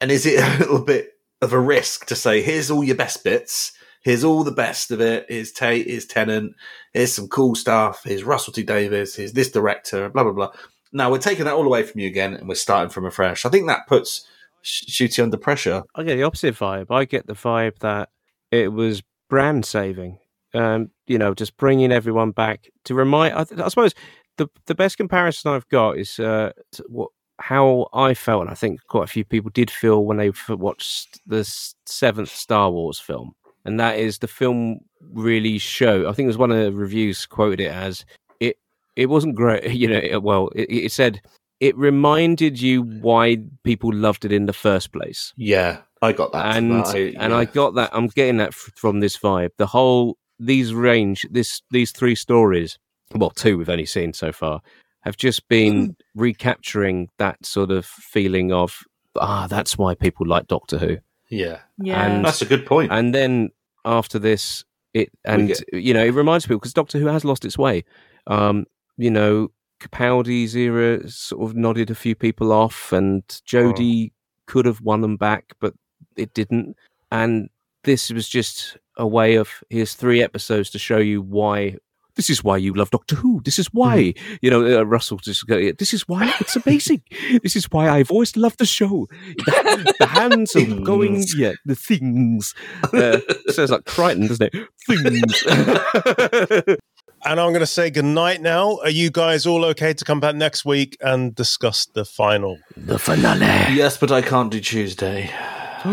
And is it [LAUGHS] a little bit of a risk to say, here's all your best bits, here's all the best of it, here's Tate, here's Tennant, here's some cool stuff, here's Russell T Davies, here's this director, blah blah blah. Now we're taking that all away from you again, and we're starting from afresh. I think that puts Ncuti under pressure. I get the opposite vibe. I get the vibe that it was brand saving. Um, you know, just bringing everyone back to remind. I, I suppose the the best comparison I've got is uh, what how I felt, and I think quite a few people did feel when they watched the seventh Star Wars film, and that is the film really showed. I think it was one of the reviews quoted it as it. It wasn't great, [LAUGHS] you know. It, well, it, it said it reminded you why people loved it in the first place. Yeah, I got that. and I- and I got that. I'm getting that f- from this vibe. The whole these range this these three stories, well, two we've only seen so far, have just been recapturing that sort of feeling of ah, that's why people like Doctor Who. yeah, Yeah. And- that's a good point. And then after this, it and get- you know it reminds people because Doctor Who has lost its way. Um, you know, Capaldi's era sort of nodded a few people off, and Jodie could have won them back, but it didn't. And this was just a way of here's three episodes to show you why. This is why you love Doctor Who. This is why you know uh, Russell just go. This is why it's amazing. [LAUGHS] this is why I've always loved the show. The, the hands are going. Yeah, the things. Uh, [LAUGHS] sounds like Crichton, doesn't it? Things. [LAUGHS] And I'm going to say goodnight now. Are you guys all okay to come back next week and discuss the final? the finale. yes, but I can't do Tuesday. [GASPS]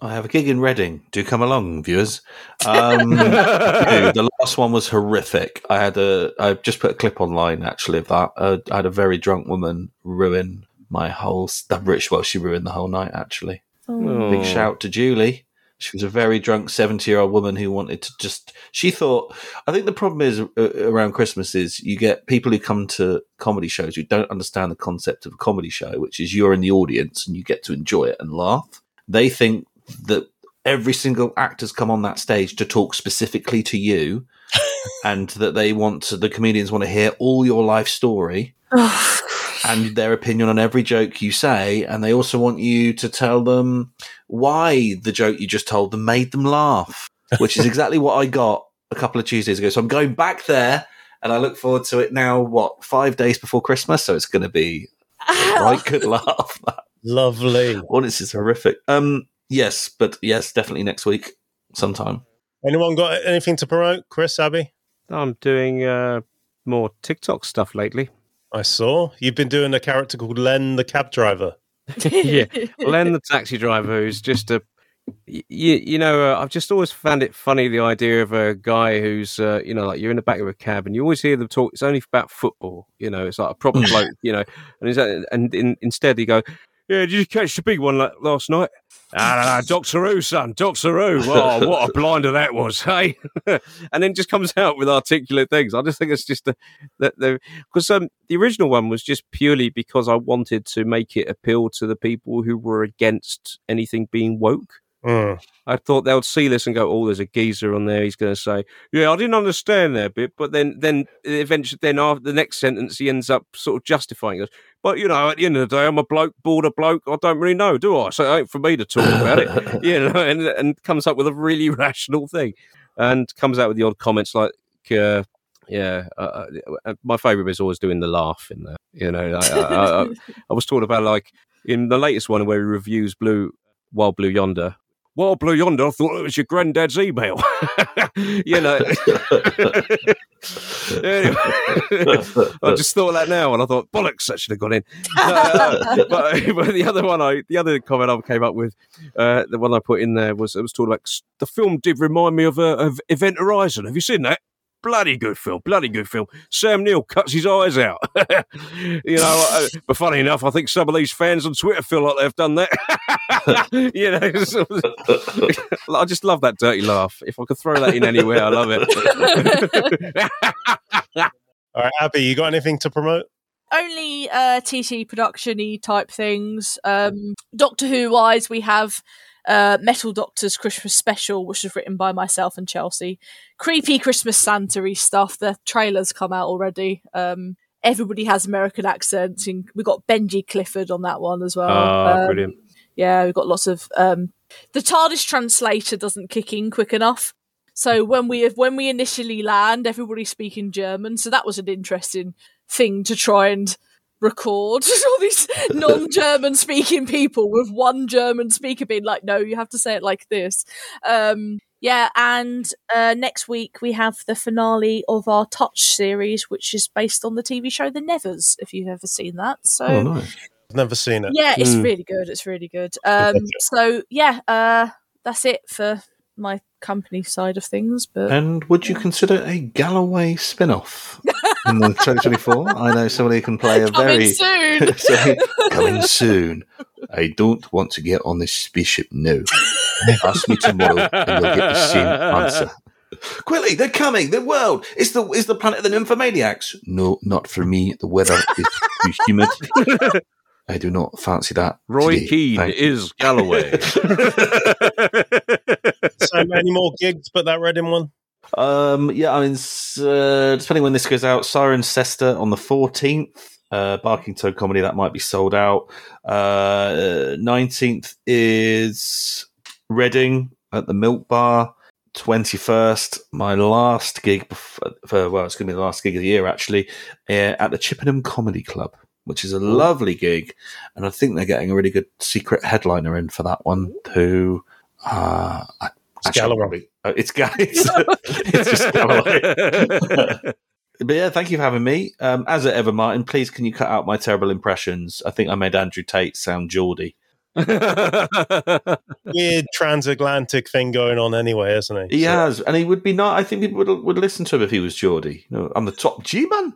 I have a gig in Reading. Do come along, viewers. Um, [LAUGHS] no, the last one was horrific. I had a. I just put a clip online actually of that. Uh, I had a very drunk woman ruin my whole. s- The British. Well, she ruined the whole night. Actually, Oh. big shout to Julie. She was a very drunk seventy-year-old woman who wanted to just. She thought. I think the problem is uh, around Christmas is you get people who come to comedy shows who don't understand the concept of a comedy show, which is you're in the audience and you get to enjoy it and laugh. They think that every single actor's come on that stage to talk specifically to you, [LAUGHS] and that they want to, the comedians want to hear all your life story and their opinion on every joke you say, and they also want you to tell them why the joke you just told them made them laugh, which is [LAUGHS] exactly what I got a couple of Tuesdays ago. So I'm going back there, and I look forward to it now. What five days before Christmas? So it's going to be [LAUGHS] a right good laugh. Lovely. [LAUGHS] What is this is horrific? Um, yes, but yes, definitely next week sometime. Anyone got anything to promote? Chris, Abi? I'm doing uh, more TikTok stuff lately. I saw. You've been doing a character called Len the cab driver. [LAUGHS] yeah, Len the taxi driver who's just a you, you know uh, I've just always found it funny the idea of a guy who's uh, you know like you're in the back of a cab and you always hear them talk it's only about football you know it's like a proper bloke you know and he's, uh, and in, instead you go yeah did you catch the big one la- last night ah, Doctor Who son Doctor Who oh what a [LAUGHS] blinder that was [LAUGHS] hey [LAUGHS] and then just comes out with articulate things I just think it's just that the because um, the original one was just purely because I wanted to make it appeal to the people who were against anything being woke. Mm. I thought they would see this and go, "Oh, there's a geezer on there. He's going to say, yeah, I didn't understand that bit." But then, then eventually, then after the next sentence, he ends up sort of justifying it. But you know, at the end of the day, I'm a bloke, border bloke. I don't really know, do I? So it ain't for me to talk about it, [LAUGHS] you know. And and comes up with a really [LAUGHS] rational thing, and comes out with the odd comments like, uh, "Yeah, uh, uh, my favourite is always doing the laugh in there." You know, I, I, I, I was talking about like in the latest one where he reviews Blue Wild Blue Yonder. Wild Blue Yonder, I thought it was your granddad's email. [LAUGHS] you know. [LAUGHS] anyway, [LAUGHS] I just thought of that now, and I thought bollocks that should have gone in. No, uh, but, but the other one, I the other comment I came up with, uh, the one I put in there was it was talking about the film did remind me of, uh, of Event Horizon. Have you seen that? Bloody good film, bloody good film. Sam Neill cuts his eyes out. [LAUGHS] you know, uh, but funny enough, I think some of these fans on Twitter feel like they've done that. [LAUGHS] you know, [LAUGHS] I just love that dirty laugh. If I could throw that in anywhere, I love it. All right, Abi, you got anything to promote? only uh TT production y type things. Um Doctor Who wise, we have uh Metal Doctor's Christmas special, which was written by myself and Chelsea. Creepy Christmas Santa stuff. The trailers come out already. Um everybody has American accents. And we got Benji Clifford on that one as well. Oh, Um, brilliant. yeah, we've got lots of um the TARDIS translator doesn't kick in quick enough. So when we when we initially land, everybody's speaking German. So that was an interesting thing to try and record [LAUGHS] all these non-German speaking people with one German speaker being like, "No, you have to say it like this." Um, yeah, and uh, next week we have the finale of our Touch series, which is based on the TV show The Nevers. If you've ever seen that, so Oh, nice. I've never seen it. yeah, it's Mm. really good. It's really good. Um, [LAUGHS] so yeah, uh, that's it for my company side of things. But And would you consider a Galloway spin off? in [LAUGHS] 2024. I know somebody who can play a Coming very soon. [LAUGHS] So, coming [LAUGHS] soon. I don't want to get on this spaceship now. Ask me tomorrow, and you'll get the same answer. Quickly, they're coming. The world is the is the planet of the nymphomaniacs. No, not for me. The weather is too humid. I do not fancy that. Roy today. Keane Thank you. is Galloway. So many more gigs, but that Reading one. Um, yeah, I mean, uh, depending when this goes out, Cirencester on the 14th. Uh, Barking Toad Comedy, that might be sold out. Uh, 19th is Reading at the Milk Bar. 21st, my last gig, bef- for, well, it's going to be the last gig of the year actually, uh, at the Chippenham Comedy Club, which is a lovely gig. And I think they're getting a really good secret headliner in for that one who, uh, I, It's actually, Galloway. uh, it's, Ga- [LAUGHS] it's, [LAUGHS] it's just Galloway. [LAUGHS] But yeah, thank you for having me. Um, as ever, Martyn, please can you cut out my terrible impressions? I think I made Andrew Tate sound Geordie. Weird transatlantic thing going on anyway, isn't he? He So- has, and he would be not. I think people would would listen to him if he was Geordie. You know, I'm the top G man.